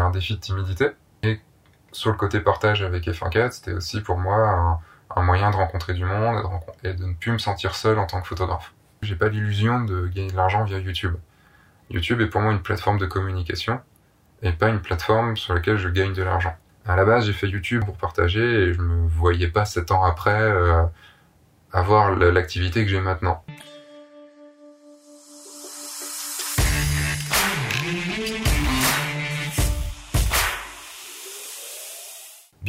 un défi de timidité. Et sur le côté partage avec F1.4, c'était aussi pour moi un, moyen de rencontrer du monde et de, ne plus me sentir seul en tant que photographe. J'ai pas l'illusion de gagner de l'argent via YouTube. YouTube est pour moi une plateforme de communication et pas une plateforme sur laquelle je gagne de l'argent. À la base, j'ai fait YouTube pour partager et je me voyais pas sept ans après euh, avoir l'activité que j'ai maintenant.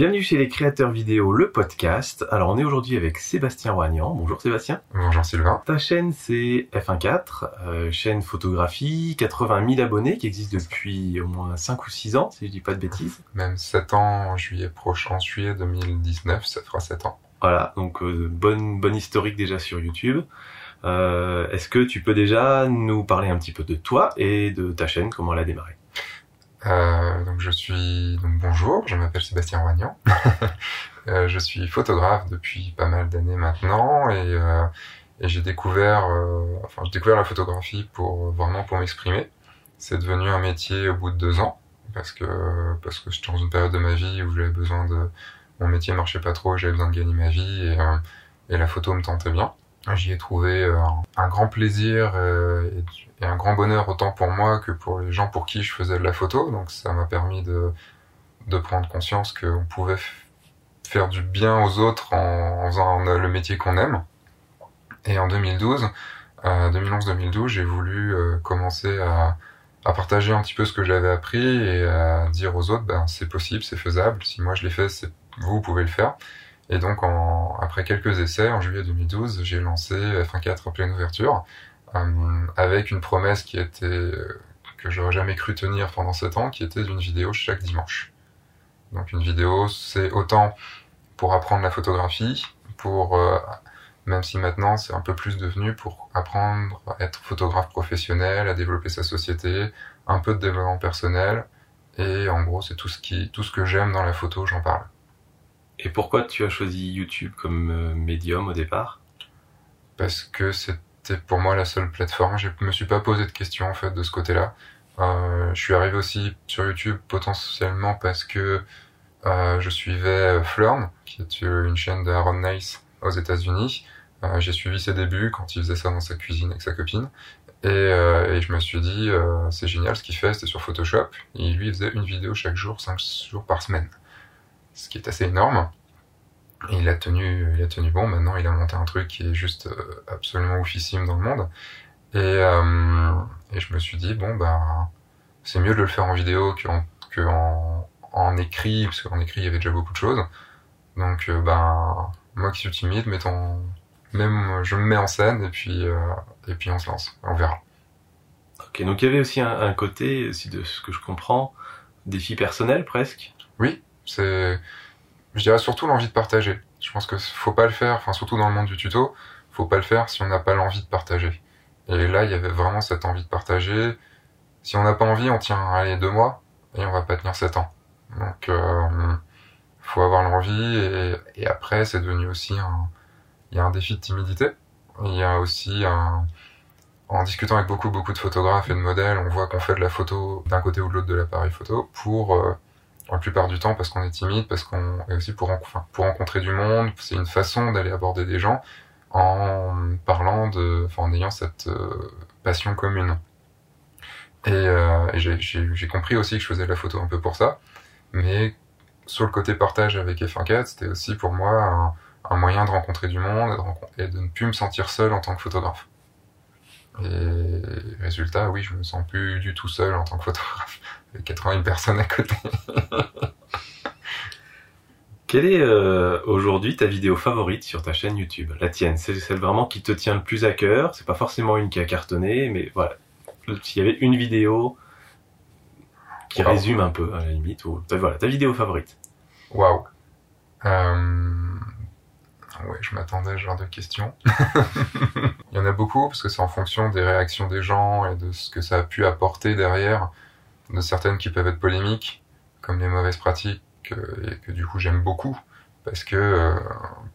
Bienvenue chez les créateurs vidéo, le podcast. Alors on est aujourd'hui avec Sébastien Roignan. Bonjour Sébastien. Bonjour Sylvain. Ta chaîne c'est F14, euh, chaîne photographie, 80 000 abonnés qui existe depuis au moins 5 ou 6 ans si je dis pas de bêtises. Même 7 ans en juillet prochain, en juillet 2019, ça fera 7 ans. Voilà, donc euh, bonne, bonne historique déjà sur YouTube. Euh, Est-ce que tu peux déjà nous parler un petit peu de toi et de ta chaîne, comment elle a démarré? Euh, donc je suis donc bonjour, je m'appelle Sébastien Roignan. euh, je suis photographe depuis pas mal d'années maintenant et, euh, et j'ai découvert euh, enfin j'ai découvert la photographie pour vraiment pour m'exprimer. C'est devenu un métier au bout de deux ans parce que parce que j'étais dans une période de ma vie où j'avais besoin de mon métier marchait pas trop, j'avais besoin de gagner ma vie et, euh, et la photo me tentait bien. J'y ai trouvé un, grand plaisir euh, et, un grand bonheur autant pour moi que pour les gens pour qui je faisais de la photo. Donc ça m'a permis de, de prendre conscience qu'on pouvait faire du bien aux autres en, faisant le métier qu'on aime. Et en 2012, 2011-2012, j'ai voulu commencer à, à partager un petit peu ce que j'avais appris et à dire aux autres, ben c'est possible, c'est faisable. Si moi je l'ai fait, vous, pouvez le faire. Et donc, en, après quelques essais, en juillet 2012, j'ai lancé F1.4 en pleine ouverture, euh, avec une promesse qui était euh, que j'aurais jamais cru tenir pendant sept ans, qui était d'une vidéo chaque dimanche. Donc une vidéo, c'est autant pour apprendre la photographie, pour euh, même si maintenant c'est un peu plus devenu pour apprendre à être photographe professionnel, à développer sa société, un peu de développement personnel, et en gros c'est tout ce qui, tout ce que j'aime dans la photo, j'en parle. Et pourquoi tu as choisi YouTube comme euh, médium au départ? Parce que c'était pour moi la seule plateforme. Je me suis pas posé de questions en fait de ce côté-là. Euh, je suis arrivé aussi sur YouTube potentiellement parce que euh, je suivais euh, Flurn, qui est une chaîne de Aaron Nice aux États-Unis. J'ai suivi ses débuts quand il faisait ça dans sa cuisine avec sa copine. Et, je me suis dit, c'est génial ce qu'il fait, c'était sur Photoshop. Et lui, faisait une vidéo chaque jour, cinq jours par semaine ce qui est assez énorme. Et il a tenu, il a tenu bon. Maintenant, il a monté un truc qui est juste euh, absolument oufissime dans le monde. Et, euh, et je me suis dit bon bah c'est mieux de le faire en vidéo qu'en que en, en, écrit, parce qu'en écrit il y avait déjà beaucoup de choses. Donc euh, bah moi qui suis timide, mettons même je me mets en scène et puis euh, et puis on se lance, on verra. Ok, donc il y avait aussi un, un côté, aussi de ce que je comprends, défi personnel presque? Oui, c'est, je dirais surtout l'envie de partager. Je pense que faut pas le faire, enfin surtout dans le monde du tuto, faut pas le faire si on n'a pas l'envie de partager. Et là, il y avait vraiment cette envie de partager. Si on n'a pas envie, on tient allez deux mois et on va pas tenir sept ans. Donc, euh, faut avoir l'envie et, après, c'est devenu aussi un, il y a un défi de timidité. Il y a aussi un, en discutant avec beaucoup beaucoup de photographes et de modèles, on voit qu'on fait de la photo d'un côté ou de l'autre de l'appareil photo pour euh, la plupart du temps parce qu'on est timide, parce qu'on est aussi pour, enfin, pour rencontrer du monde. C'est une façon d'aller aborder des gens en parlant de, enfin, en ayant cette euh, passion commune. Et, euh, et j'ai compris aussi que je faisais de la photo un peu pour ça, mais sur le côté partage avec F1.4, c'était aussi pour moi un, moyen de rencontrer du monde et de, et de ne plus me sentir seul en tant que photographe. Et résultat, oui, je me sens plus du tout seul en tant que photographe. Il y a 80 personnes à côté. Quelle est euh, aujourd'hui ta vidéo favorite sur ta chaîne YouTube? La tienne, c'est celle vraiment qui te tient le plus à cœur. C'est pas forcément une qui a cartonné, mais voilà. S'il y avait une vidéo qui wow. résume un peu à la limite, ou voilà ta vidéo favorite. Waouh. Ouais, je m'attendais à ce genre de questions. Il y en a beaucoup parce que c'est en fonction des réactions des gens et de ce que ça a pu apporter derrière, de certaines qui peuvent être polémiques, comme les mauvaises pratiques, euh, et que du coup j'aime beaucoup parce que euh,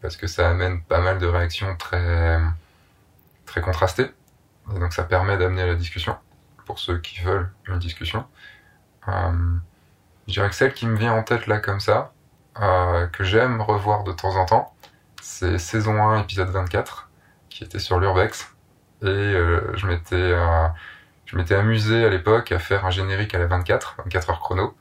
parce que ça amène pas mal de réactions très très contrastées et donc ça permet d'amener la discussion pour ceux qui veulent une discussion. Euh, Je dirais que celle qui me vient en tête là comme ça, que j'aime revoir de temps en temps, c'est saison 1, épisode 24, qui était sur l'Urbex. Et euh, je m'étais euh, je m'étais amusé à l'époque à faire un générique à la 24, 24 heures chrono.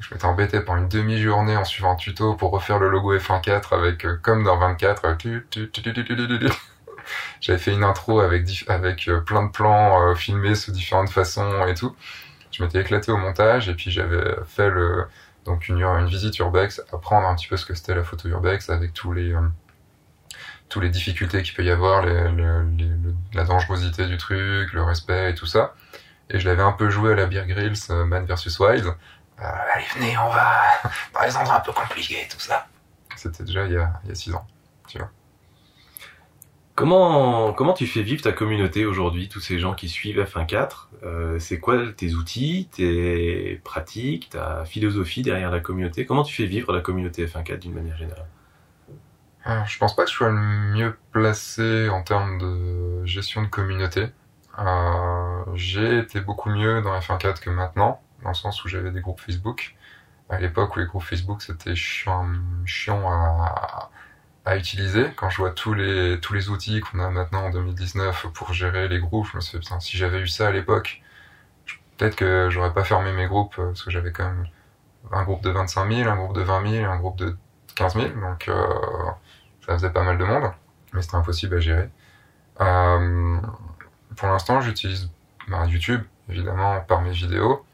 Je m'étais embêté pendant une demi-journée en suivant un tuto pour refaire le logo F1.4 avec, euh, comme dans 24, euh, j'avais fait une intro avec, avec euh, plein de plans filmés sous différentes façons et tout. Je m'étais éclaté au montage et puis j'avais fait le, donc une, une visite urbex, apprendre un petit peu ce que c'était la photo urbex avec tous les, tous les difficultés qu'il peut y avoir, la dangerosité du truc, le respect et tout ça. Et je l'avais un peu joué à la Beer Grylls, euh, Man vs Wild. Euh, allez, venez, on va dans les endroits un peu compliqués, tout ça. C'était déjà il y a, six ans. Comment, comment tu fais vivre ta communauté aujourd'hui, tous ces gens qui suivent F1.4 euh, C'est quoi tes outils, tes pratiques, ta philosophie derrière la communauté? Comment tu fais vivre la communauté F1.4 d'une manière générale? Je pense pas que je sois le mieux placé en termes de gestion de communauté. Euh, j'ai été beaucoup mieux dans F1.4 que maintenant, dans le sens où j'avais des groupes Facebook. À l'époque où les groupes Facebook c'était chiant, chiant à, utiliser. Quand je vois tous les, tous les outils qu'on a maintenant en 2019 pour gérer les groupes, je me suis dit, si j'avais eu ça à l'époque, peut-être que j'aurais pas fermé mes groupes, euh, parce que j'avais quand même un groupe de 25 000, un groupe de 20 000, un groupe de 15 000, donc euh, ça faisait pas mal de monde, mais c'était impossible à gérer. Euh, pour l'instant, j'utilise bah, YouTube, évidemment, par mes vidéos,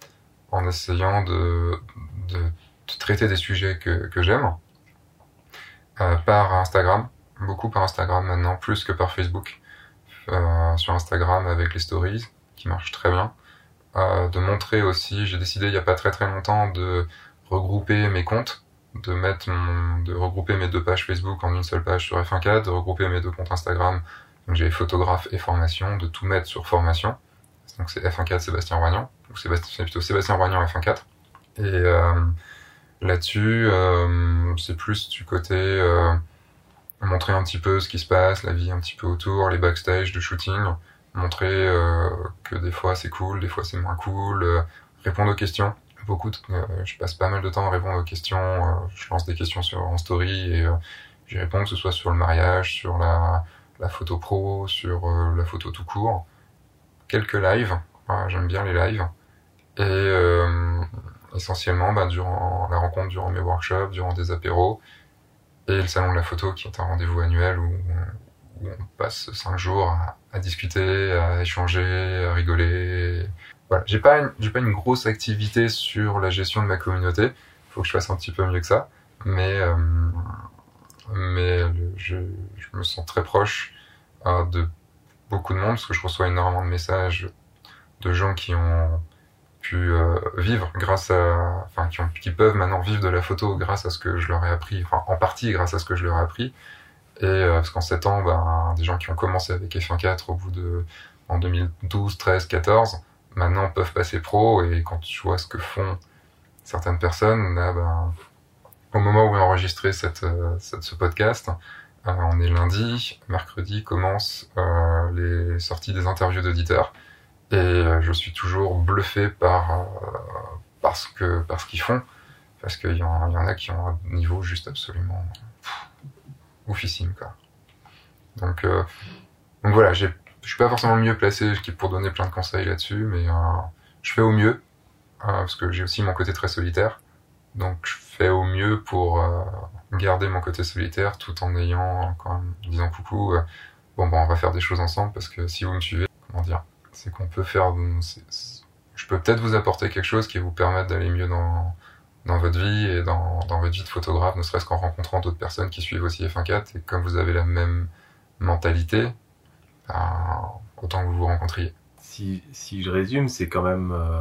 en essayant de, de, de traiter des sujets que, que j'aime, euh, par Instagram, beaucoup par Instagram maintenant, plus que par Facebook. Euh, sur Instagram avec les stories, qui marchent très bien. Euh, de montrer aussi, j'ai décidé il y a pas très très longtemps de regrouper mes comptes, de mettre mon, de regrouper mes deux pages Facebook en une seule page sur F1.4, de regrouper mes deux comptes Instagram, donc j'ai photographe et formation, de tout mettre sur formation. Donc c'est F1.4 Sébastien Roignan, ou Sébastien, plutôt Sébastien Roignan F1.4. Et euh, là-dessus, euh, c'est plus du côté euh, montrer un petit peu ce qui se passe, la vie un petit peu autour, les backstage de shooting, montrer euh, que des fois c'est cool, des fois c'est moins cool, euh, répondre aux questions. Beaucoup, euh, je passe pas mal de temps à répondre aux questions. euh, je lance des questions sur en story et euh, j'y réponds que ce soit sur le mariage, sur la, photo pro, sur la photo tout court. Quelques lives, j'aime bien les lives. Et essentiellement, bah, durant la rencontre, durant mes workshops, durant des apéros, et le salon de la photo qui est un rendez-vous annuel où, on passe cinq jours à discuter, à échanger, à rigoler. Voilà, j'ai pas une, j'ai pas une grosse activité sur la gestion de ma communauté. Faut que je fasse un petit peu mieux que ça, mais euh, mais je, je me sens très proche euh, de beaucoup de monde parce que je reçois énormément de messages de gens qui ont pu euh, vivre grâce à, enfin qui, ont, qui peuvent maintenant vivre de la photo grâce à ce que je leur ai appris, enfin en partie grâce à ce que je leur ai appris. Et euh, parce qu'en 7 ans, ben, des gens qui ont commencé avec F1.4 au bout de en 2012, 13, 14, maintenant peuvent passer pro et quand tu vois ce que font certaines personnes, là, ben, au moment où est enregistré cette, euh, cette- ce podcast, euh, on est lundi, mercredi commencent euh, les sorties des interviews d'auditeurs et je suis toujours bluffé par, par ce qu'ils font parce qu'il y, en- a qui ont un niveau juste absolument pff, oufissime quoi. Donc donc voilà, j'ai je suis pas forcément mieux placé pour donner plein de conseils là-dessus, mais euh, je fais au mieux euh, parce que j'ai aussi mon côté très solitaire. Donc je fais au mieux pour euh, garder mon côté solitaire tout en ayant euh, quand même disant coucou. euh, bon bon, on va faire des choses ensemble parce que si vous me suivez, comment dire, c'est qu'on peut faire. je peux peut-être vous apporter quelque chose qui vous permette d'aller mieux dans dans votre vie et dans, dans votre vie de photographe, ne serait-ce qu'en rencontrant d'autres personnes qui suivent aussi F1.4 et comme vous avez la même mentalité, ben, autant que vous vous rencontriez. si, si je résume, c'est quand même euh,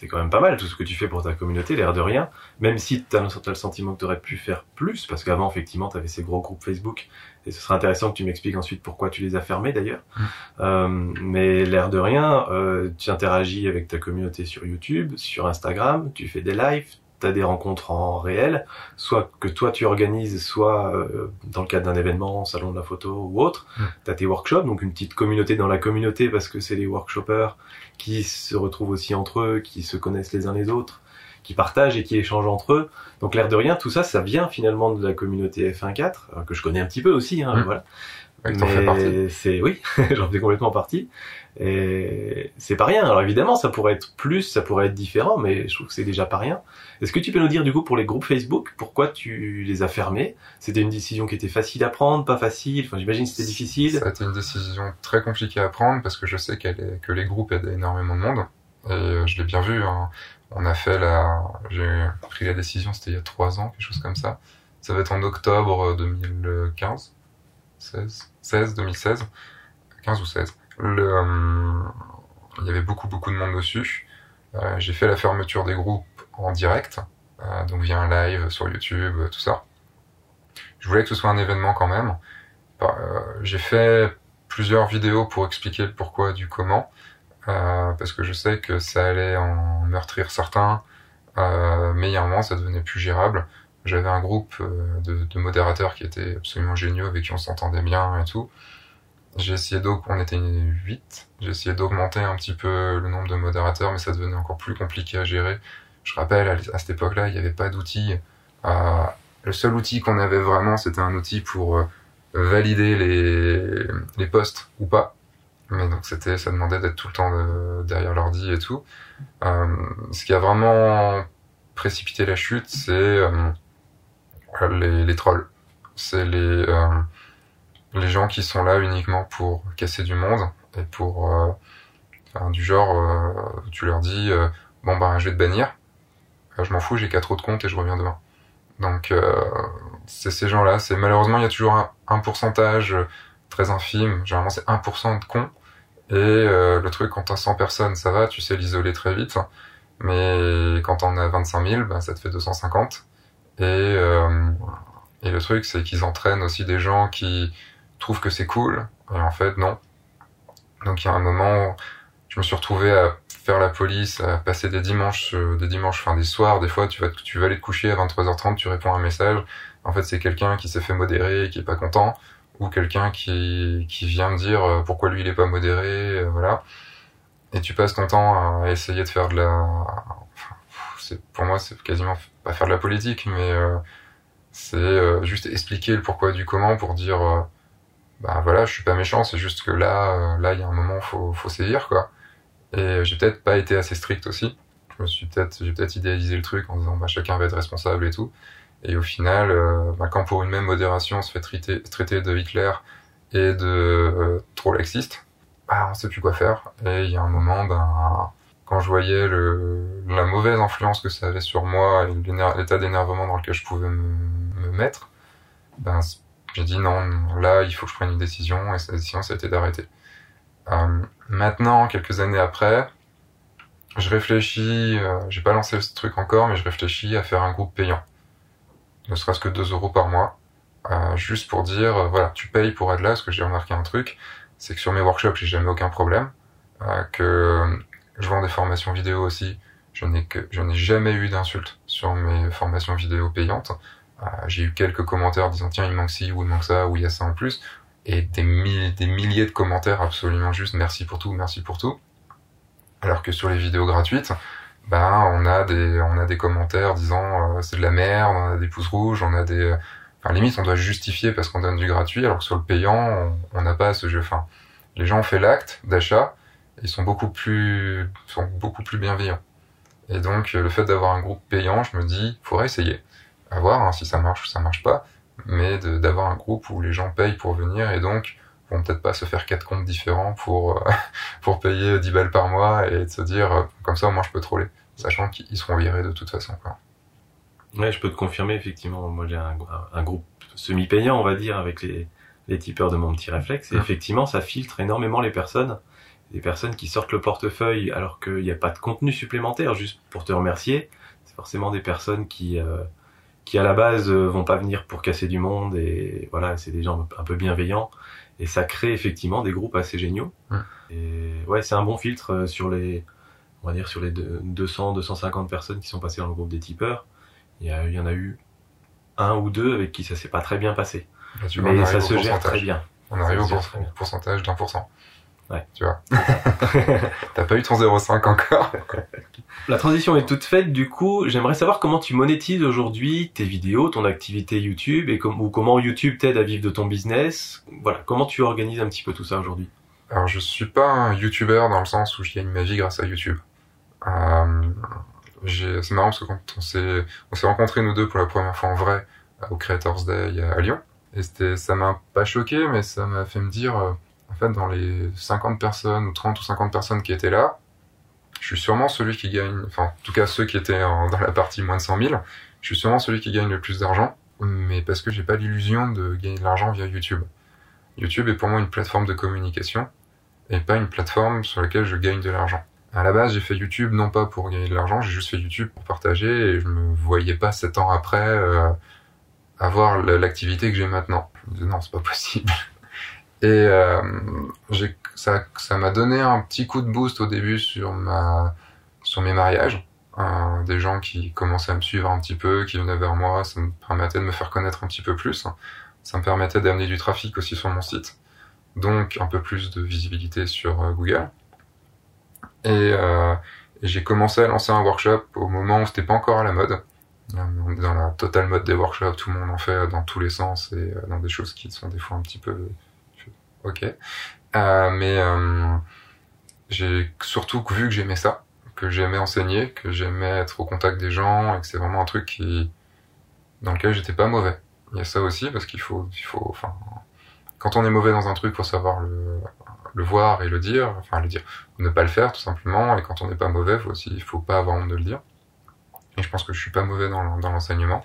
c'est quand même pas mal tout ce que tu fais pour ta communauté, l'air de rien. Même si tu as, le sentiment que tu aurais pu faire plus, parce qu'avant, effectivement, tu avais ces gros groupes Facebook, et ce serait intéressant que tu m'expliques ensuite pourquoi tu les as fermés d'ailleurs. Mm. Euh, mais l'air de rien, euh, tu interagis avec ta communauté sur YouTube, sur Instagram, tu fais des lives, tu as des rencontres en réel, soit que toi tu organises, soit euh, dans le cadre d'un événement, salon de la photo ou autre. Mm. Tu as tes workshops, donc une petite communauté dans la communauté parce que c'est les workshoppers qui se retrouvent aussi entre eux, qui se connaissent les uns les autres, qui partagent et qui échangent entre eux. Donc l'air de rien, tout ça, ça vient finalement de la communauté F1.4, euh, que je connais un petit peu aussi, hein, Mm. voilà. Ouais, partie. c'est oui, j'en fais complètement partie. Et c'est pas rien. Alors évidemment, ça pourrait être plus, ça pourrait être différent, mais je trouve que c'est déjà pas rien. Est-ce que tu peux nous dire du coup pour les groupes Facebook, pourquoi tu les as fermés? C'était une décision qui était facile à prendre, pas facile? Enfin, j'imagine que c'était difficile. Ça a été une décision très compliquée à prendre parce que je sais est, que les groupes aident énormément de monde. Et euh, je l'ai bien vu. hein. On a fait la, j'ai pris la décision, c'était il y a trois ans, quelque chose comme ça. Ça va être en octobre 2015, 16, 16, 2016, 15 ou 16. Le, euh, il y avait beaucoup beaucoup de monde dessus. Euh, j'ai fait la fermeture des groupes en direct, euh, donc via un live sur YouTube, euh, tout ça. Je voulais que ce soit un événement quand même. Euh, j'ai fait plusieurs vidéos pour expliquer le pourquoi du comment, parce que je sais que ça allait en meurtrir certains, mais il y a un moment ça devenait plus gérable. J'avais un groupe de, de modérateurs qui étaient absolument géniaux, avec qui on s'entendait bien et tout. J'ai essayé d'aug- on était 8, j'ai essayé d'augmenter un petit peu le nombre de modérateurs, mais ça devenait encore plus compliqué à gérer. Je rappelle, à, cette époque-là, il n'y avait pas d'outils. Euh, le seul outil qu'on avait vraiment, c'était un outil pour euh, valider les, les postes ou pas. Mais donc c'était, ça demandait d'être tout le temps de- derrière l'ordi et tout. Euh, ce qui a vraiment précipité la chute, c'est euh, les, les trolls. C'est les, euh, les gens qui sont là uniquement pour casser du monde et pour euh, enfin, du genre, euh, tu leur dis euh, bon ben je vais te bannir, Euh, je m'en fous, j'ai quatre autres comptes et je reviens demain. Donc euh, c'est ces gens-là. C'est malheureusement il y a toujours un, pourcentage très infime. Généralement c'est 1% de cons. Et euh, le truc quand t'as 100 personnes ça va, tu sais l'isoler très vite. Mais quand on a 25 000, ben, ça te fait 250. Et, et le truc c'est qu'ils entraînent aussi des gens qui trouvent que c'est cool. Et en fait non. Donc il y a un moment, je me suis retrouvé à faire la police, à passer des dimanches, euh, des dimanches, enfin des soirs, des fois tu vas, tu vas aller te coucher à 23h30, tu réponds à un message. En fait, c'est quelqu'un qui s'est fait modérer et qui est pas content, ou quelqu'un qui, qui vient me dire euh, pourquoi lui il est pas modéré, euh, voilà. Et tu passes ton temps à essayer de faire de la, enfin, pour moi c'est quasiment pas faire de la politique, mais euh, c'est euh, juste expliquer le pourquoi du comment pour dire, euh, bah voilà, je suis pas méchant, c'est juste que là, euh, là il y a un moment faut, faut sévir quoi. Et j'ai peut-être pas été assez strict aussi. Je me suis peut-être, j'ai peut-être idéalisé le truc en disant bah chacun va être responsable et tout. Et au final, euh, bah, quand pour une même modération on se fait traiter, traiter de Hitler et de euh, trop laxiste, bah on sait plus quoi faire. Et il y a un moment, ben quand je voyais le, la mauvaise influence que ça avait sur moi et l'état d'énervement dans lequel je pouvais me, me mettre, ben j'ai dit non, là il faut que je prenne une décision et cette décision ça a été d'arrêter. Euh, maintenant, quelques années après, je réfléchis, euh, j'ai pas lancé ce truc encore, mais je réfléchis à faire un groupe payant. Ne serait-ce que 2 euros par mois. Euh, juste pour dire, euh, voilà, tu payes pour être là, parce que j'ai remarqué un truc, c'est que sur mes workshops, j'ai jamais aucun problème. Euh, que je vends des formations vidéo aussi, je n'ai que, je n'ai jamais eu d'insultes sur mes formations vidéo payantes. Euh, j'ai eu quelques commentaires disant, tiens, il manque ci, ou il manque ça, ou il y a ça en plus. Et des, mi- des milliers de commentaires absolument juste, merci pour tout, merci pour tout. Alors que sur les vidéos gratuites, ben on a des on a des commentaires disant euh, c'est de la merde, on a des pouces rouges, on a des enfin limite on doit justifier parce qu'on donne du gratuit alors que sur le payant on- n'a pas ce jeu enfin les gens ont fait l'acte d'achat, ils sont beaucoup plus sont beaucoup plus bienveillants. Et donc le fait d'avoir un groupe payant, je me dis faudrait essayer. À voir hein, si ça marche ou ça marche pas, mais d'avoir un groupe où les gens payent pour venir et donc vont peut-être pas se faire quatre comptes différents pour euh, pour payer 10 balles par mois et de se dire euh, comme ça au moins je peux troller sachant qu'ils seront virés de toute façon quoi. Ouais, je peux te confirmer, effectivement. Moi, j'ai un, un groupe semi-payant, on va dire, avec les, les tipeurs de mon petit réflexe. Et Mhm. effectivement, ça filtre énormément les personnes. Des personnes qui sortent le portefeuille alors qu'il n'y a pas de contenu supplémentaire, juste pour te remercier. C'est forcément des personnes qui, euh, qui à la base, euh, vont pas venir pour casser du monde. Et voilà, c'est des gens un peu bienveillants. Et ça crée effectivement des groupes assez géniaux. Et ouais, c'est un bon filtre euh, sur les, on va dire, sur les deux- 200, 250 personnes qui sont passées dans le groupe des tipeurs. Il y, a, il y en a eu un ou deux avec qui ça s'est pas très bien passé. Mais ça se gère très bien. On arrive Ça au pourcentage d'un pour cent. Ouais. Tu vois. T'as pas eu ton 0,5 encore. La transition est toute faite, du coup, j'aimerais savoir comment tu monétises aujourd'hui tes vidéos, ton activité YouTube, et com- ou comment YouTube t'aide à vivre de ton business. Voilà, comment tu organises un petit peu tout ça aujourd'hui? Alors, je suis pas un YouTuber dans le sens où je gagne ma vie grâce à YouTube. Euh, c'est marrant parce que quand on s'est, on s'est rencontrés nous deux pour la première fois en vrai euh, au Creators Day à Lyon, et c'était, ça m'a pas choqué, mais ça m'a fait me dire, euh, en fait, dans les 50 personnes ou 30 ou 50 personnes qui étaient là, je suis sûrement celui qui gagne, enfin, en tout cas ceux qui étaient en- dans la partie moins de 100 000, je suis sûrement celui qui gagne le plus d'argent, mais parce que j'ai pas l'illusion de gagner de l'argent via YouTube. YouTube est pour moi une plateforme de communication et pas une plateforme sur laquelle je gagne de l'argent. À la base, j'ai fait YouTube non pas pour gagner de l'argent, j'ai juste fait YouTube pour partager et je me voyais pas sept ans après euh, avoir l'activité que j'ai maintenant. Je me disais non, c'est pas possible. Et euh, ça ça m'a donné un petit coup de boost au début sur ma sur mes mariages. Euh, des gens qui commençaient à me suivre un petit peu, qui venaient vers moi, ça me permettait de me faire connaître un petit peu plus. Ça me permettait d'amener du trafic aussi sur mon site donc un peu plus de visibilité sur euh, Google. Et, euh, et j'ai commencé à lancer un workshop au moment où c'était pas encore à la mode. On est dans la totale mode des workshops, tout le monde en fait dans tous les sens et euh, dans des choses qui sont des fois un petit peu ok. Euh, mais euh, j'ai surtout vu que j'aimais ça, que j'aimais enseigner, que j'aimais être au contact des gens et que c'est vraiment un truc qui dans lequel j'étais pas mauvais. Il y a ça aussi parce qu'il faut, il faut, enfin, quand on est mauvais dans un truc, faut savoir le, le voir et le dire, enfin le dire, ne pas le faire tout simplement. Et quand on n'est pas mauvais, faut aussi, il faut pas avoir honte de le dire. Et je pense que je suis pas mauvais dans, l'enseignement.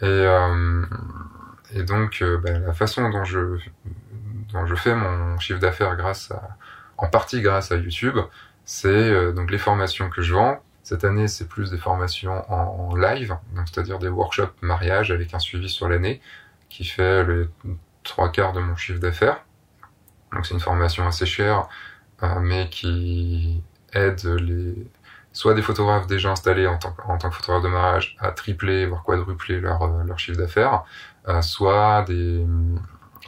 Et, euh, et donc, euh, bah, la façon dont je, je fais mon chiffre d'affaires grâce à, en partie grâce à YouTube, c'est euh, donc les formations que je vends. Cette année, c'est plus des formations en, live, donc c'est-à-dire des workshops mariage avec un suivi sur l'année, qui fait les trois quarts de mon chiffre d'affaires. Donc c'est une formation assez chère, euh, mais qui aide les soit des photographes déjà installés en tant, que- photographe de mariage à tripler voire quadrupler leur, euh, chiffre d'affaires, soit des,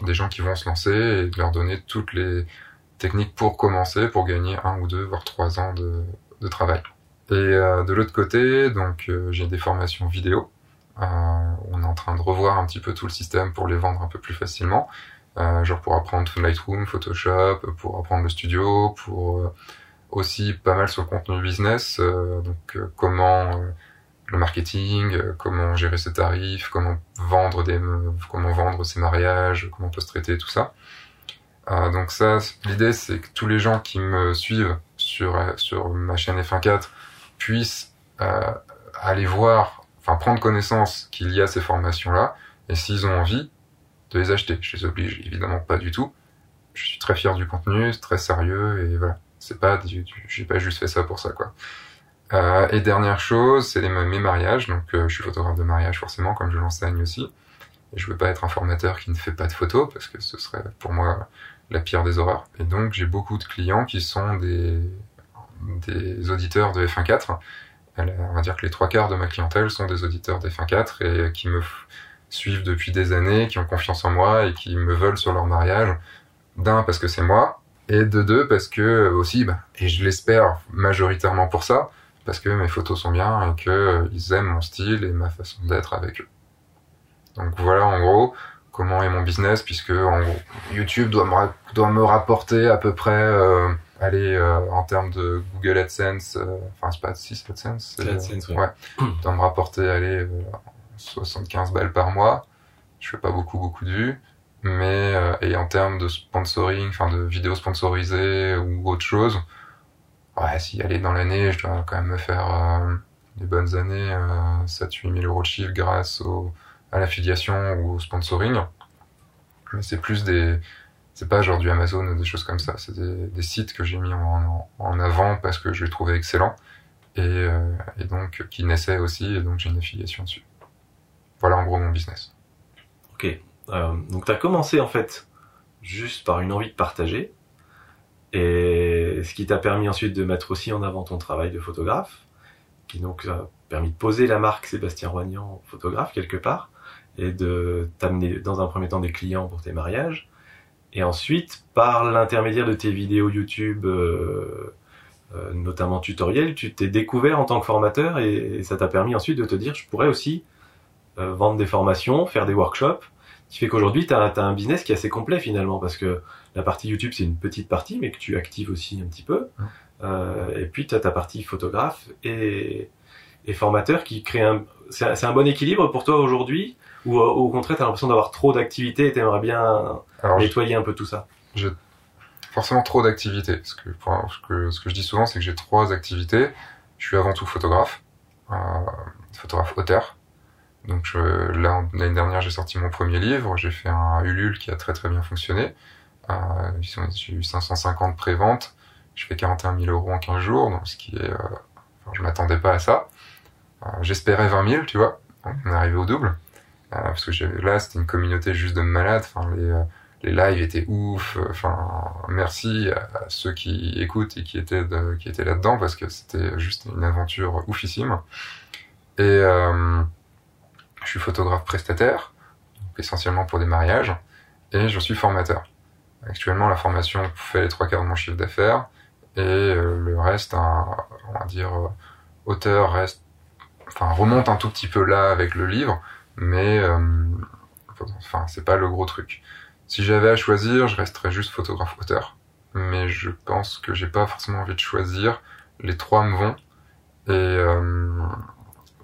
des gens qui vont se lancer et de leur donner toutes les techniques pour commencer, pour gagner un ou deux voire trois ans de, de travail. Et euh, de l'autre côté, donc euh, j'ai des formations vidéo. Euh, on est en train de revoir un petit peu tout le système pour les vendre un peu plus facilement. Euh, genre pour apprendre Lightroom, Photoshop, pour apprendre le studio, pour euh, aussi pas mal sur le contenu business, euh, donc comment le marketing, euh, comment gérer ses tarifs, comment vendre des, comment vendre ses mariages, comment on peut se traiter, tout ça. Euh, donc ça, l'idée c'est que tous les gens qui me suivent sur euh, sur ma chaîne F1.4 puissent euh, aller voir, enfin prendre connaissance qu'il y a ces formations-là, et s'ils ont envie, de les acheter. Je les oblige évidemment pas du tout. Je suis très fier du contenu, très sérieux, et voilà. C'est pas, j'ai pas juste fait ça pour ça, quoi. Euh, et dernière chose, c'est mes mariages. Donc, euh, je suis photographe de mariage forcément, comme je l'enseigne aussi. Et je veux pas être un formateur qui ne fait pas de photos, parce que ce serait pour moi la pire des horreurs. Et donc, j'ai beaucoup de clients qui sont des, des auditeurs de F1.4. Elle- On va dire que les trois quarts de ma clientèle sont des auditeurs de F1.4 et qui me suivent depuis des années, qui ont confiance en moi et qui me veulent sur leur mariage. D'un, parce que c'est moi, et de deux, parce que aussi, bah, et je l'espère majoritairement pour ça, parce que mes photos sont bien et que euh, ils aiment mon style et ma façon d'être avec eux. Donc voilà en gros comment est mon business, puisque en gros, YouTube doit me, ra- doit me rapporter à peu près, euh, allez, euh, en termes de Google AdSense, euh, enfin c'est pas si c'est AdSense, AdSense, ouais. ouais, doit me rapporter, allez, euh, 75 balles par mois. Je fais pas beaucoup beaucoup de vues, mais euh, et en termes de sponsoring, enfin de vidéos sponsorisées ou autre chose, ouais, si aller dans l'année, je dois quand même me faire euh, des bonnes années, euh, 7-8 000 euros de chiffre grâce au, à l'affiliation ou au sponsoring. Mais c'est plus des, c'est pas genre du Amazon ou des choses comme ça, c'est des, sites que j'ai mis en, en, en avant parce que je les trouvais excellents et, euh, et donc qui naissaient aussi et donc j'ai une affiliation dessus. Voilà en gros mon business. Ok. Euh, donc tu as commencé en fait juste par une envie de partager. Et ce qui t'a permis ensuite de mettre aussi en avant ton travail de photographe, qui donc a permis de poser la marque Sébastien Roignan photographe quelque part, et de t'amener dans un premier temps des clients pour tes mariages. Et ensuite, par l'intermédiaire de tes vidéos YouTube, euh, euh, notamment tutoriels, tu t'es découvert en tant que formateur et, ça t'a permis ensuite de te dire, je pourrais aussi euh, vendre des formations, faire des workshops, qui fait qu'aujourd'hui, tu as, un business qui est assez complet finalement, parce que la partie YouTube, c'est une petite partie, mais que tu actives aussi un petit peu. Euh, et puis, tu as ta partie photographe et, et formateur qui crée un... C'est un bon équilibre pour toi aujourd'hui ou au contraire, tu as l'impression d'avoir trop d'activités et tu aimerais bien nettoyer un peu tout ça? J'ai forcément trop d'activités. Ce que, ce, que, ce que je dis souvent, c'est que j'ai trois activités. Je suis avant tout photographe, euh, photographe auteur. Donc je, là, l'année dernière, j'ai sorti mon premier livre. J'ai fait un Ulule qui a très très bien fonctionné. Euh, j'ai eu 550 préventes. Je fais 41 000 euros en 15 jours, donc ce qui est... Euh, je m'attendais pas à ça. Euh, j'espérais 20 000, tu vois. On est arrivé au double. Euh, parce que là, c'était une communauté juste de malades. Enfin, les, euh, les lives étaient ouf. Enfin, merci à ceux qui écoutent et qui étaient, de, qui étaient là-dedans parce que c'était juste une aventure oufissime. Et je suis photographe prestataire, essentiellement pour des mariages, et je suis formateur. Actuellement, la formation fait les trois quarts de mon chiffre d'affaires, et le reste, on va dire, auteur reste, enfin remonte un tout petit peu là avec le livre, mais euh, enfin c'est pas le gros truc. Si j'avais à choisir, je resterais juste photographe auteur, mais je pense que j'ai pas forcément envie de choisir. Les trois me vont et euh,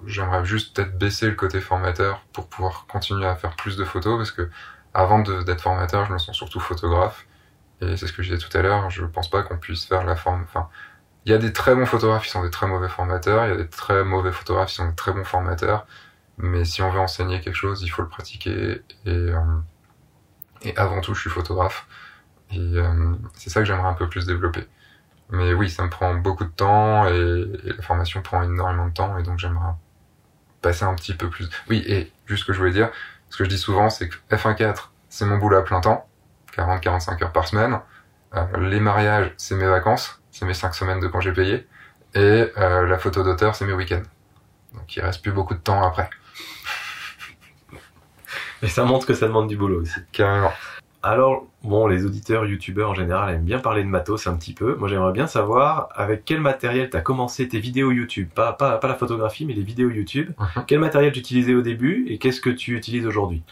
j'aimerais juste peut-être baisser le côté formateur pour pouvoir continuer à faire plus de photos parce que avant d'être formateur, je me sens surtout photographe et c'est ce que je disais tout à l'heure. Je pense pas qu'on puisse faire la forme. Enfin, il y a des très bons photographes qui sont des très mauvais formateurs, il y a des très mauvais photographes qui sont des très bons formateurs. Mais si on veut enseigner quelque chose, il faut le pratiquer. Et, euh, et avant tout, je suis photographe. Et euh, c'est ça que j'aimerais un peu plus développer. Mais oui, ça me prend beaucoup de temps et, la formation prend énormément de temps. Et donc j'aimerais passer un petit peu plus. Oui, et juste ce que je voulais dire, ce que je dis souvent, c'est que F1.4, c'est mon boulot à plein temps, 40-45 heures par semaine. Euh, les mariages, c'est mes vacances, c'est mes 5 semaines de congés payés. Et la photo d'auteur, c'est mes week-ends. Donc il reste plus beaucoup de temps après. Et ça montre que ça demande du boulot aussi. Carrément. Alors, bon, les auditeurs, youtubeurs en général aiment bien parler de matos un petit peu. Moi, j'aimerais bien savoir avec quel matériel tu as commencé tes vidéos YouTube. Pas, pas, pas la photographie, mais les vidéos YouTube. Mhm. Quel matériel tu utilisais au début et qu'est-ce que tu utilises aujourd'hui?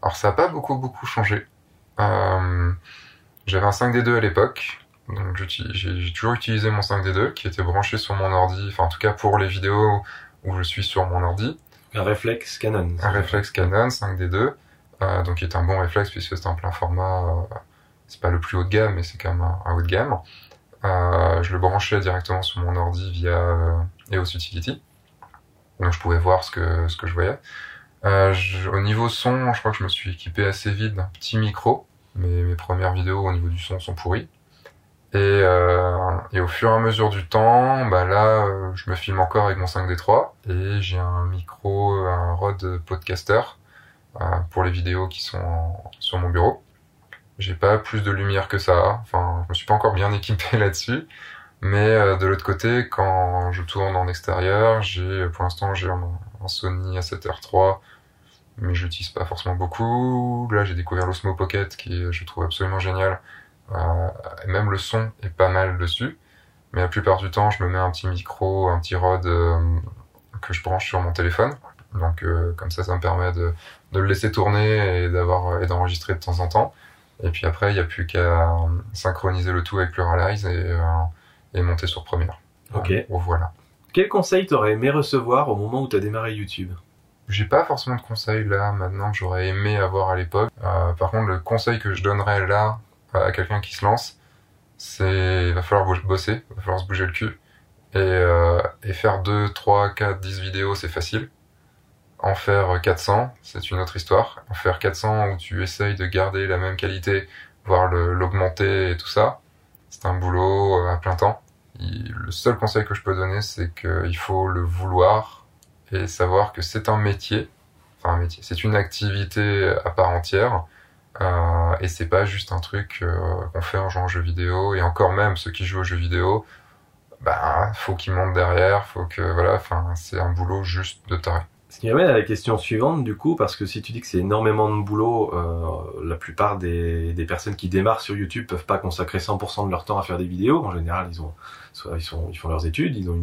Alors, ça n'a pas beaucoup, beaucoup changé. Euh, J'avais un 5D2 à l'époque. Donc, j'ai toujours utilisé mon 5D2 qui était branché sur mon ordi. Enfin, en tout cas, pour les vidéos où je suis sur mon ordi. Un réflexe Canon. Un réflexe Canon 5D2, euh, donc qui est un bon réflexe puisque c'est un plein format. Euh, c'est pas le plus haut de gamme, mais c'est quand même un, haut de gamme. Euh, je le branchais directement sur mon ordi via EOS Utility, donc je pouvais voir ce que ce que je voyais. Euh, au niveau son, je crois que je me suis équipé assez vite d'un petit micro. mais mes premières vidéos au niveau du son sont pourries. Et, euh, et, au fur et à mesure du temps, bah là, je me filme encore avec mon 5D3 et j'ai un micro, un Rode Podcaster pour les vidéos qui sont sur mon bureau. J'ai pas plus de lumière que ça. Enfin, je me suis pas encore bien équipé là-dessus. Mais euh, de l'autre côté, quand je tourne en extérieur, j'ai pour l'instant j'ai un, Sony A7R3, mais je l'utilise pas forcément beaucoup. Là, j'ai découvert l'Osmo Pocket qui je trouve absolument génial euh, même le son est pas mal dessus. Mais la plupart du temps, je me mets un petit micro, un petit rod euh, que je branche sur mon téléphone. Donc euh, comme ça, ça me permet de, de le laisser tourner et d'avoir et d'enregistrer de temps en temps. Et puis après, il n'y a plus qu'à synchroniser le tout avec Pluralize et, et monter sur Premiere. Ok. voilà. Quel conseil t'aurais aimé recevoir au moment où tu as démarré YouTube? J'ai pas forcément de conseils là maintenant que j'aurais aimé avoir à l'époque. Euh, par contre, le conseil que je donnerais là à quelqu'un qui se lance, c'est il va falloir bosser, il va falloir se bouger le cul. Et, euh, et faire 2, 3, 4, 10 vidéos, c'est facile. En faire 400, c'est une autre histoire. En faire 400 où tu essayes de garder la même qualité, voire l'augmenter et tout ça, c'est un boulot euh, à plein temps. le seul conseil que je peux donner, c'est qu'il faut le vouloir et savoir que c'est un métier. Enfin, un métier. C'est une activité à part entière euh, et c'est pas juste un truc euh, qu'on fait en jouant aux jeux vidéo. Et encore même, ceux qui jouent aux jeux vidéo, bah, faut qu'ils montent derrière, faut que, voilà, enfin, c'est un boulot juste de taré. Ce qui m'amène à la question suivante, du coup, parce que si tu dis que c'est énormément de boulot, euh, la plupart des, personnes qui démarrent sur YouTube peuvent pas consacrer 100% de leur temps à faire des vidéos. En général, ils ont ils, font leurs études, ils ont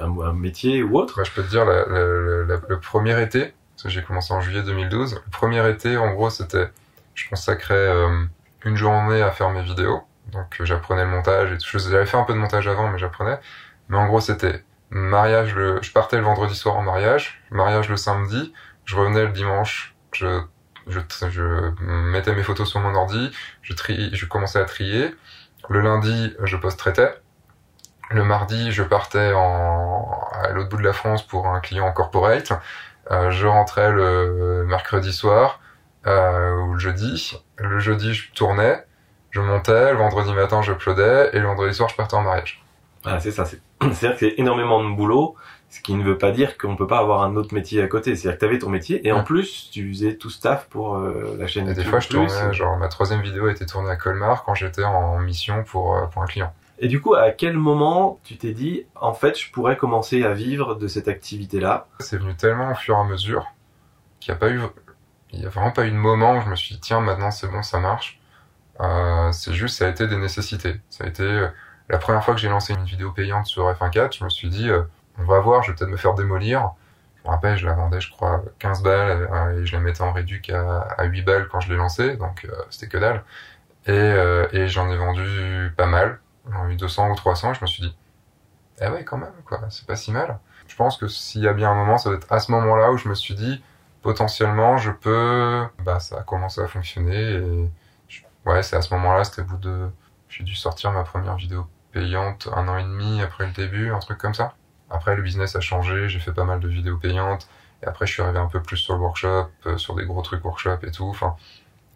un, métier ou autre. Je peux te dire, le premier été, parce que j'ai commencé en juillet 2012, le premier été, en gros, c'était, je consacrais euh, une journée à faire mes vidéos. Donc j'apprenais le montage et tout. J'avais fait un peu de montage avant, mais j'apprenais. Mais en gros, c'était mariage le, je partais le vendredi soir en mariage, mariage le samedi, je revenais le dimanche, je, je, je mettais mes photos sur mon ordi, je tri, je commençais à trier. Le lundi, je post-traitais. Le mardi, je partais en, à l'autre bout de la France pour un client corporate. Euh, je rentrais le mercredi soir euh, ou le jeudi. Le jeudi, je tournais, je montais. Le vendredi matin, je j'uploadais et le vendredi soir, je partais en mariage. Ah, c'est ça. C'est-à-dire que c'est énormément de boulot, ce qui ne veut pas dire qu'on peut pas avoir un autre métier à côté. C'est-à-dire que tu avais ton métier et en plus, tu faisais tout staff pour euh, la chaîne. Et des fois, je tournais, genre ma troisième vidéo a été tournée à Colmar quand j'étais en mission pour, euh, pour un client. Et du coup, à quel moment tu t'es dit, en fait, je pourrais commencer à vivre de cette activité-là? C'est venu tellement au fur et à mesure qu'il n'y a pas eu, il y a vraiment pas eu de moment où je me suis dit, tiens, maintenant c'est bon, ça marche. Euh, c'est juste, ça a été des nécessités. Ça a été, la première fois que j'ai lancé une vidéo payante sur F1.4, je me suis dit, euh, on va voir, je vais peut-être me faire démolir. Je me rappelle, je la vendais, je crois, 15 balles, euh, et je la mettais en réduc à, à 8 balles quand je l'ai lancée, donc euh, c'était que dalle. Et, euh, et j'en ai vendu pas mal, j'en ai eu 200 ou 300, et je me suis dit, eh ouais, quand même, quoi, c'est pas si mal. Je pense que s'il y a bien un moment, ça doit être à ce moment-là où je me suis dit, potentiellement, je peux, bah, ça a commencé à fonctionner, et je... ouais, c'est à ce moment-là, c'était au bout de, j'ai dû sortir ma première vidéo payante un an et demi après le début, un truc comme ça. Après, le business a changé, j'ai fait pas mal de vidéos payantes, et après, je suis arrivé un peu plus sur le workshop, euh, sur des gros trucs workshop et tout. Enfin,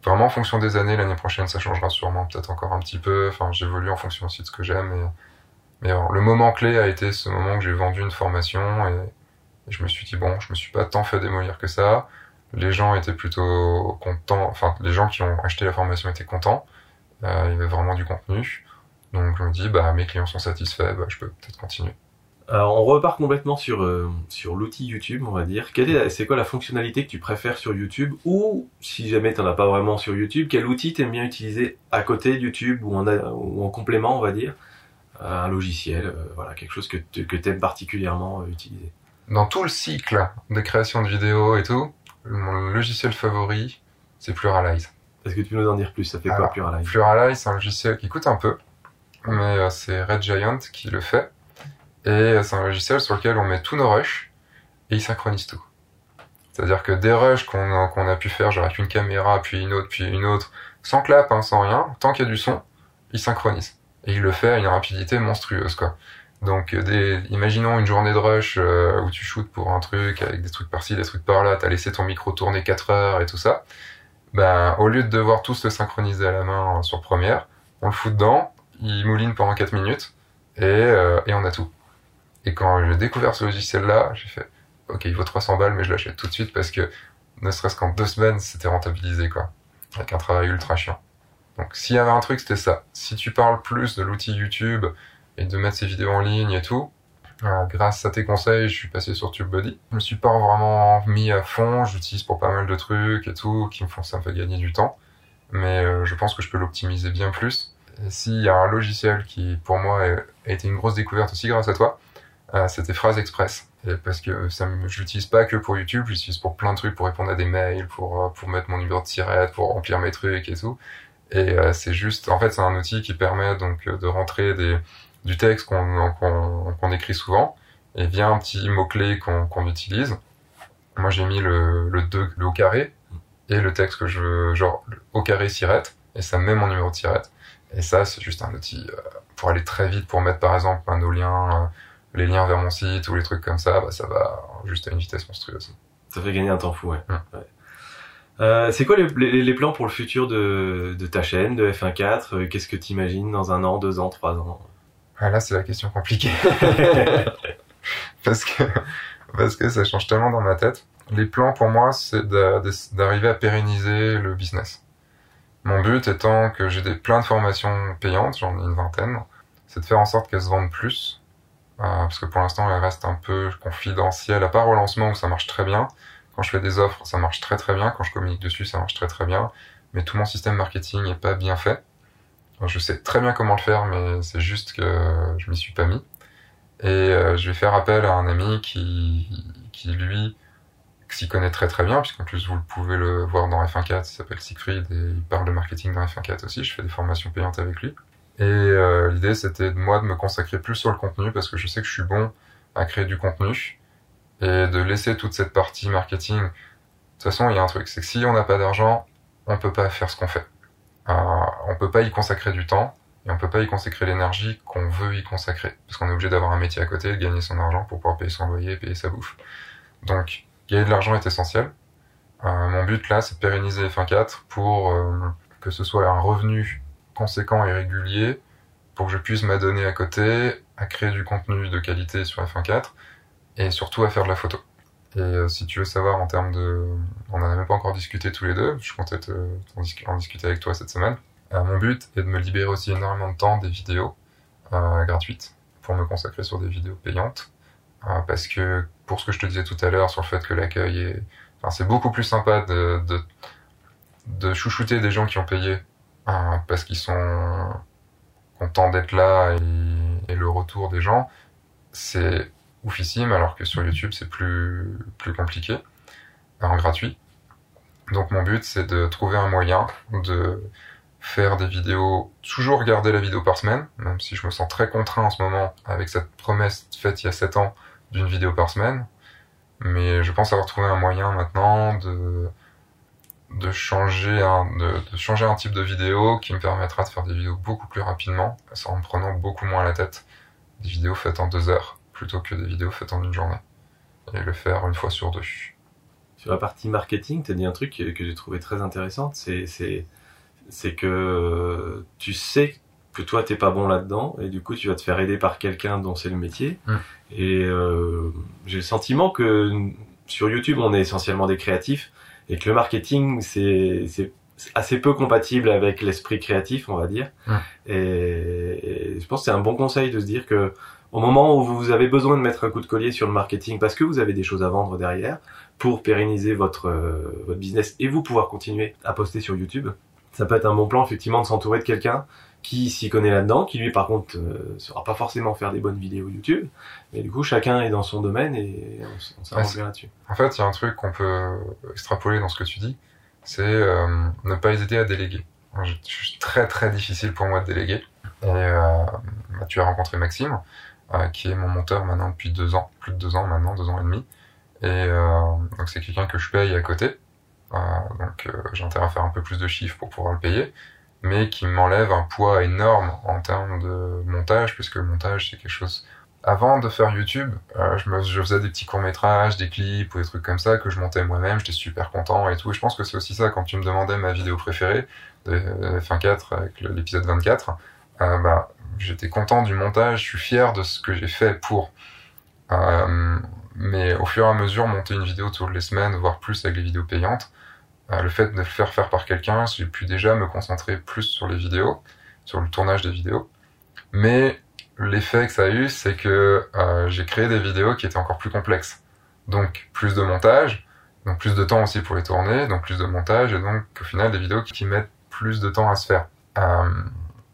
vraiment, en fonction des années, l'année prochaine, ça changera sûrement peut-être encore un petit peu. Enfin, j'évolue en fonction aussi de ce que j'aime. Et... Mais alors, le moment clé a été ce moment que j'ai vendu une formation, et... je me suis dit, bon, je me suis pas tant fait démolir que ça. Les gens étaient plutôt contents, enfin, les gens qui ont acheté la formation étaient contents. Euh, il y avait vraiment du contenu. Donc je me dis, bah, mes clients sont satisfaits, bah, je peux peut-être continuer. Alors on repart complètement sur, euh, sur l'outil YouTube, on va dire. Quelle est, c'est quoi la fonctionnalité que tu préfères sur YouTube? Ou si jamais tu n'en as pas vraiment sur YouTube, quel outil t'aimes bien utiliser à côté de YouTube ou en, ou en complément, on va dire? Un logiciel, euh, voilà, quelque chose que, que tu aimes particulièrement euh, utiliser. Dans tout le cycle de création de vidéos et tout, mon logiciel favori, c'est Pluralize. Est-ce que tu peux nous en dire plus? Ça fait Alors, quoi Pluralize? Pluralize, c'est un logiciel qui coûte un peu, mais euh, c'est Red Giant qui le fait. Et euh, c'est un logiciel sur lequel on met tous nos rushs et il synchronise tout. C'est-à-dire que des rushs qu'on qu'on a pu faire, genre avec une caméra, puis une autre, puis une autre, sans clap, hein, sans rien, tant qu'il y a du son, il synchronise. Et il le fait à une rapidité monstrueuse, quoi. Donc, des, imaginons une journée de rush euh, où tu shootes pour un truc avec des trucs par-ci, des trucs par-là, t'as laissé ton micro tourner 4 heures et tout ça. Ben, au lieu de devoir tous le synchroniser à la main sur Première, on le fout dedans, il mouline pendant 4 minutes et, euh, et on a tout. Et quand j'ai découvert ce logiciel-là, j'ai fait ok, il vaut 300 balles, mais je l'achète tout de suite parce que ne serait-ce qu'en deux semaines, c'était rentabilisé quoi, avec un travail ultra chiant. Donc s'il y avait un truc, c'était ça. Si tu parles plus de l'outil YouTube et de mettre ses vidéos en ligne et tout, grâce à tes conseils, je suis passé sur TubeBuddy. Je me suis pas vraiment mis à fond, j'utilise pour pas mal de trucs et tout, qui me font ça me fait gagner du temps. Mais euh, je pense que je peux l'optimiser bien plus. S'il y a un logiciel qui, pour moi, a été une grosse découverte aussi grâce à toi, euh, c'était Phrase Express. Et parce que ça, je l'utilise pas que pour YouTube, j'utilise pour plein de trucs, pour répondre à des mails, pour, euh, pour mettre mon numéro de tirette, pour remplir mes trucs et tout. Et euh, c'est juste, en fait, c'est un outil qui permet donc de rentrer des, du texte qu'on qu'on qu'on écrit souvent, et via un petit mot-clé qu'on qu'on utilise. Moi, j'ai mis le, le, deux, le au carré, et le texte que je veux, genre au carré sirette, et ça met mon numéro de tirette. Et ça, c'est juste un outil euh, pour aller très vite, pour mettre par exemple un nos liens, euh, les liens vers mon site ou les trucs comme ça, bah, ça va juste à une vitesse monstrueuse. Ça fait gagner un temps fou, ouais. Mmh. ouais. Euh, c'est quoi les, les, les, plans pour le futur de, de ta chaîne, de F1.4 Qu'est-ce que tu imagines dans un an, deux ans, trois ans? Ah, Là, c'est la question compliquée. parce que parce que ça change tellement dans ma tête. Les plans pour moi, c'est d'arriver à pérenniser le business. Mon but étant que j'ai plein de formations payantes, j'en ai une vingtaine, c'est de faire en sorte qu'elles se vendent plus parce que pour l'instant, elle reste un peu confidentielle, à part au lancement où ça marche très bien. Quand je fais des offres, ça marche très très bien. Quand je communique dessus, ça marche très très bien. Mais tout mon système marketing n'est pas bien fait. Je sais très bien comment le faire, mais c'est juste que je m'y suis pas mis. Et euh, je vais faire appel à un ami qui lui, s'y connaît très très bien, puisqu'en plus vous pouvez le voir dans F1.4, il s'appelle Siegfried et il parle de marketing dans F1.4 aussi, je fais des formations payantes avec lui. Et euh, l'idée c'était de moi de me consacrer plus sur le contenu parce que je sais que je suis bon à créer du contenu et de laisser toute cette partie marketing. De toute façon, il y a un truc, c'est que si on n'a pas d'argent, on peut pas faire ce qu'on fait. Euh, on peut pas y consacrer du temps et on peut pas y consacrer l'énergie qu'on veut y consacrer parce qu'on est obligé d'avoir un métier à côté, de gagner son argent pour pouvoir payer son loyer, payer sa bouffe. Donc gagner de l'argent est essentiel. Euh, mon but là, c'est de pérenniser F1.4 pour euh, que ce soit un revenu conséquent et régulier pour que je puisse m'adonner à côté à créer du contenu de qualité sur F1.4 et surtout à faire de la photo. Et euh, si tu veux savoir en termes de... On n'en a même pas encore discuté tous les deux, je comptais te... en, discuter avec toi cette semaine. Mon but est de me libérer aussi énormément de temps des vidéos gratuites pour me consacrer sur des vidéos payantes. Parce que pour ce que je te disais tout à l'heure sur le fait que l'accueil est... Enfin, c'est beaucoup plus sympa de, de, de, chouchouter des gens qui ont payé parce qu'ils sont contents d'être là et, et le retour des gens. C'est oufissime, alors que sur YouTube c'est plus, plus compliqué, en gratuit. Donc mon but c'est de trouver un moyen de faire des vidéos, toujours regarder la vidéo par semaine, même si je me sens très contraint en ce moment avec cette promesse faite il y a 7 ans d'une vidéo par semaine. Mais je pense avoir trouvé un moyen maintenant de, de changer un, de, changer un type de vidéo qui me permettra de faire des vidéos beaucoup plus rapidement, en me prenant beaucoup moins la tête. Des vidéos faites en deux heures plutôt que des vidéos faites en une journée. Et le faire une fois sur deux. Sur la partie marketing, tu as dit un truc que j'ai trouvé très intéressant, c'est, que tu sais que toi t'es pas bon là-dedans et du coup tu vas te faire aider par quelqu'un dont c'est le métier. Hum. Et euh, j'ai le sentiment que sur YouTube on est essentiellement des créatifs et que le marketing c'est, c'est assez peu compatible avec l'esprit créatif, on va dire. Et, et, je pense que c'est un bon conseil de se dire que au moment où vous avez besoin de mettre un coup de collier sur le marketing parce que vous avez des choses à vendre derrière pour pérenniser votre, euh, votre business et vous pouvoir continuer à poster sur YouTube, ça peut être un bon plan effectivement de s'entourer de quelqu'un qui s'y connaît là-dedans, qui lui par contre euh, saura pas forcément faire des bonnes vidéos YouTube, mais du coup chacun est dans son domaine et on, s'arrange bien là-dessus. En fait, il y a un truc qu'on peut extrapoler dans ce que tu dis, c'est euh, ne pas hésiter à déléguer. Je, suis très très difficile pour moi de déléguer. Et bah, tu as rencontré Maxime, euh, qui est mon monteur maintenant depuis deux ans, plus de deux ans maintenant, deux ans et demi. Et euh, donc c'est quelqu'un que je paye à côté. Euh, donc euh, j'ai intérêt à faire un peu plus de chiffres pour pouvoir le payer, mais qui m'enlève un poids énorme en termes de montage, puisque le montage c'est quelque chose avant de faire YouTube, euh, je, me, faisais des petits courts-métrages, des clips ou des trucs comme ça que je montais moi-même, j'étais super content et tout. Et je pense que c'est aussi ça quand tu me demandais ma vidéo préférée de fin 4 avec l'épisode 24. Euh, bah, j'étais content du montage, je suis fier de ce que j'ai fait pour. Euh, mais au fur et à mesure, monter une vidéo toutes les semaines, voire plus avec les vidéos payantes, euh, le fait de le faire faire par quelqu'un, j'ai pu déjà me concentrer plus sur les vidéos, sur le tournage des vidéos. Mais l'effet que ça a eu, c'est que euh, j'ai créé des vidéos qui étaient encore plus complexes. Donc plus de montage, donc plus de temps aussi pour les tourner, donc plus de montage, et donc au final des vidéos qui mettent plus de temps à se faire. Euh,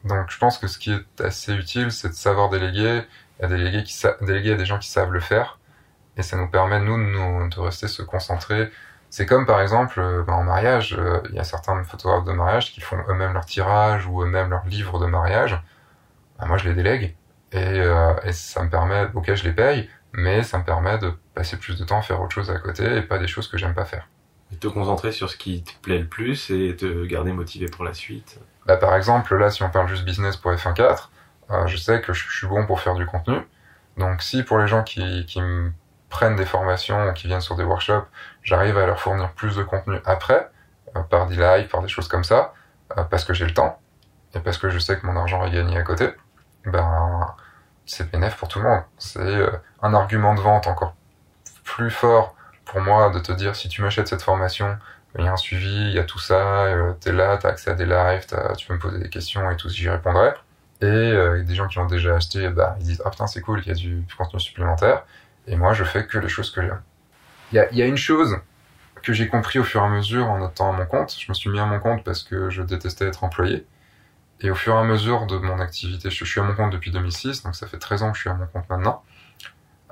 donc je pense que ce qui est assez utile, c'est de savoir déléguer, à déléguer, déléguer à des gens qui savent le faire, et ça nous permet nous de, nous, de rester se concentrer. C'est comme par exemple euh, ben, en mariage, euh, il y a certains photographes de mariage qui font eux-mêmes leur tirage ou eux-mêmes leur livre de mariage. Ben, moi je les délègue et, euh, et ça me permet, ok je les paye, mais ça me permet de passer plus de temps à faire autre chose à côté et pas des choses que j'aime pas faire. Et te concentrer sur ce qui te plaît le plus et te garder motivé pour la suite. Bah, par exemple, là, si on parle juste business pour F1.4, euh, je sais que je, suis bon pour faire du contenu. Donc, si pour les gens qui, qui me prennent des formations ou qui viennent sur des workshops, j'arrive à leur fournir plus de contenu après, euh, par des lives, par des choses comme ça, euh, parce que j'ai le temps et parce que je sais que mon argent est gagné à côté, ben, c'est bénéf pour tout le monde. C'est euh, un argument de vente encore plus fort pour moi de te dire si tu m'achètes cette formation, il y a un suivi, il y a tout ça, t'es là, t'as accès à des lives, tu peux me poser des questions et tout, j'y répondrai. Et euh, des gens qui ont déjà acheté, bah, ils disent ah putain c'est cool, il y a du contenu supplémentaire. Et moi je fais que les choses que j'aime. Il y a, y a une chose que j'ai compris au fur et à mesure en étant à mon compte. Je me suis mis à mon compte parce que je détestais être employé. Et au fur et à mesure de mon activité, je suis à mon compte depuis 2006, donc ça fait 13 ans que je suis à mon compte maintenant.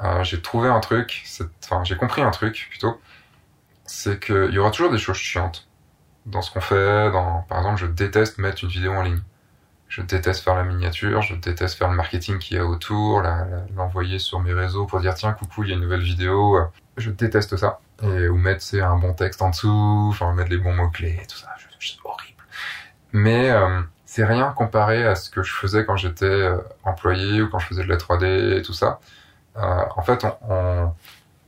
Euh, j'ai trouvé un truc, enfin j'ai compris un truc plutôt, c'est qu'il y aura toujours des choses chiantes dans ce qu'on fait. Dans, par exemple, je déteste mettre une vidéo en ligne. Je déteste faire la miniature, je déteste faire le marketing qu'il y a autour, l'envoyer sur mes réseaux pour dire tiens coucou il y a une nouvelle vidéo. Je déteste ça. Et ou mettre c'est un bon texte en dessous, enfin mettre les bons mots clés, tout ça, je- je- c'est horrible. Mais euh, c'est rien comparé à ce que je faisais quand j'étais euh, employé ou quand je faisais de la 3D et tout ça. Euh, en fait, on, on-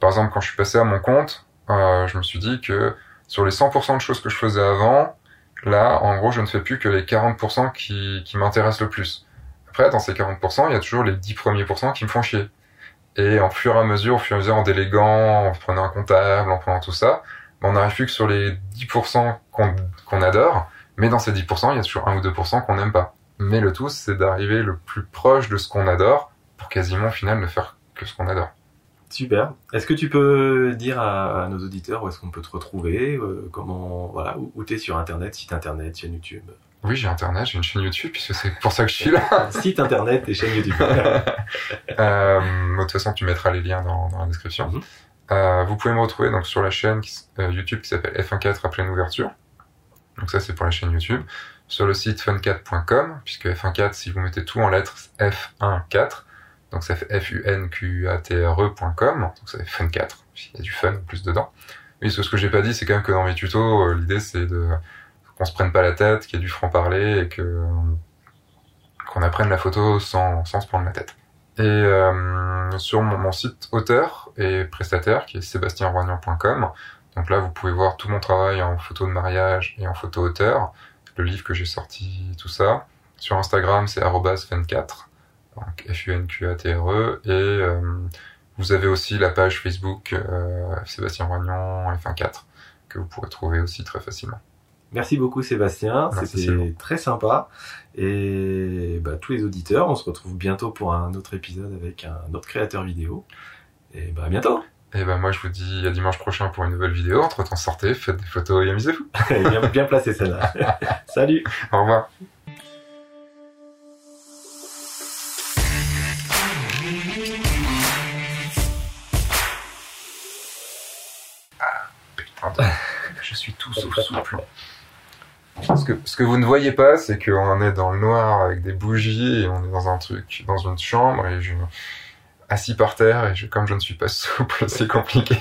par exemple, quand je suis passé à mon compte, euh, je me suis dit que sur les 100% de choses que je faisais avant, là, en gros, je ne fais plus que les 40% qui, qui m'intéressent le plus. Après, dans ces 40%, il y a toujours les 10 premiers pourcents qui me font chier. Et en fur et à mesure, au fur et à mesure, en déléguant, en prenant un comptable, en prenant tout ça, ben, on n'arrive plus que sur les 10% qu'on qu'on adore, mais dans ces 10%, il y a toujours 1 ou 2% qu'on n'aime pas. Mais le tout, c'est d'arriver le plus proche de ce qu'on adore pour quasiment au final ne faire que ce qu'on adore. Super. Est-ce que tu peux dire à, à nos auditeurs où est-ce qu'on peut te retrouver, euh, comment, voilà, où, où t'es sur Internet, site Internet, chaîne YouTube, Oui, j'ai internet, j'ai une chaîne YouTube, puisque c'est pour ça que je suis là. site Internet et chaîne YouTube. Euh, de toute façon, tu mettras les liens dans, dans la description. Mhm. Euh, vous pouvez me retrouver donc sur la chaîne qui YouTube qui s'appelle F14 à pleine ouverture. Donc ça, c'est pour la chaîne YouTube. Sur le site fun4.com, puisque F14, si vous mettez tout en lettres, c'est F14. Donc ça fait F-U-N-Q-A-T-R-E.com. Donc ça fait Fun4. Il y a du fun en plus dedans. Oui, ce que j'ai pas dit, c'est quand même que dans mes tutos, euh, l'idée c'est de qu'on se prenne pas la tête, qu'il y ait du franc-parler et qu'on apprenne la photo sans, sans se prendre la tête. Et euh, sur mon, site auteur et prestataire, qui est sébastienroignan.com, donc là vous pouvez voir tout mon travail en photo de mariage et en photo auteur, le livre que j'ai sorti, tout ça. Sur Instagram, c'est @fun4, donc F-U-N-Q-A-T-R-E, et euh, vous avez aussi la page Facebook euh, Sébastien Roignan F1.4, que vous pourrez trouver aussi très facilement. Merci beaucoup Sébastien, c'était très sympa. Et bah, tous les auditeurs, on se retrouve bientôt pour un autre épisode avec un autre créateur vidéo. Et bah à bientôt. Et ben moi je vous dis à dimanche prochain pour une nouvelle vidéo. Entre temps sortez, faites des photos et amusez-vous. bien, bien placé celle-là. Salut. Au revoir. Suis tout sauf souple. Ce que, ce que vous ne voyez pas, c'est qu'on est dans le noir avec des bougies et on est dans un truc, dans une chambre et je, assis par terre et je, comme je ne suis pas souple, c'est compliqué.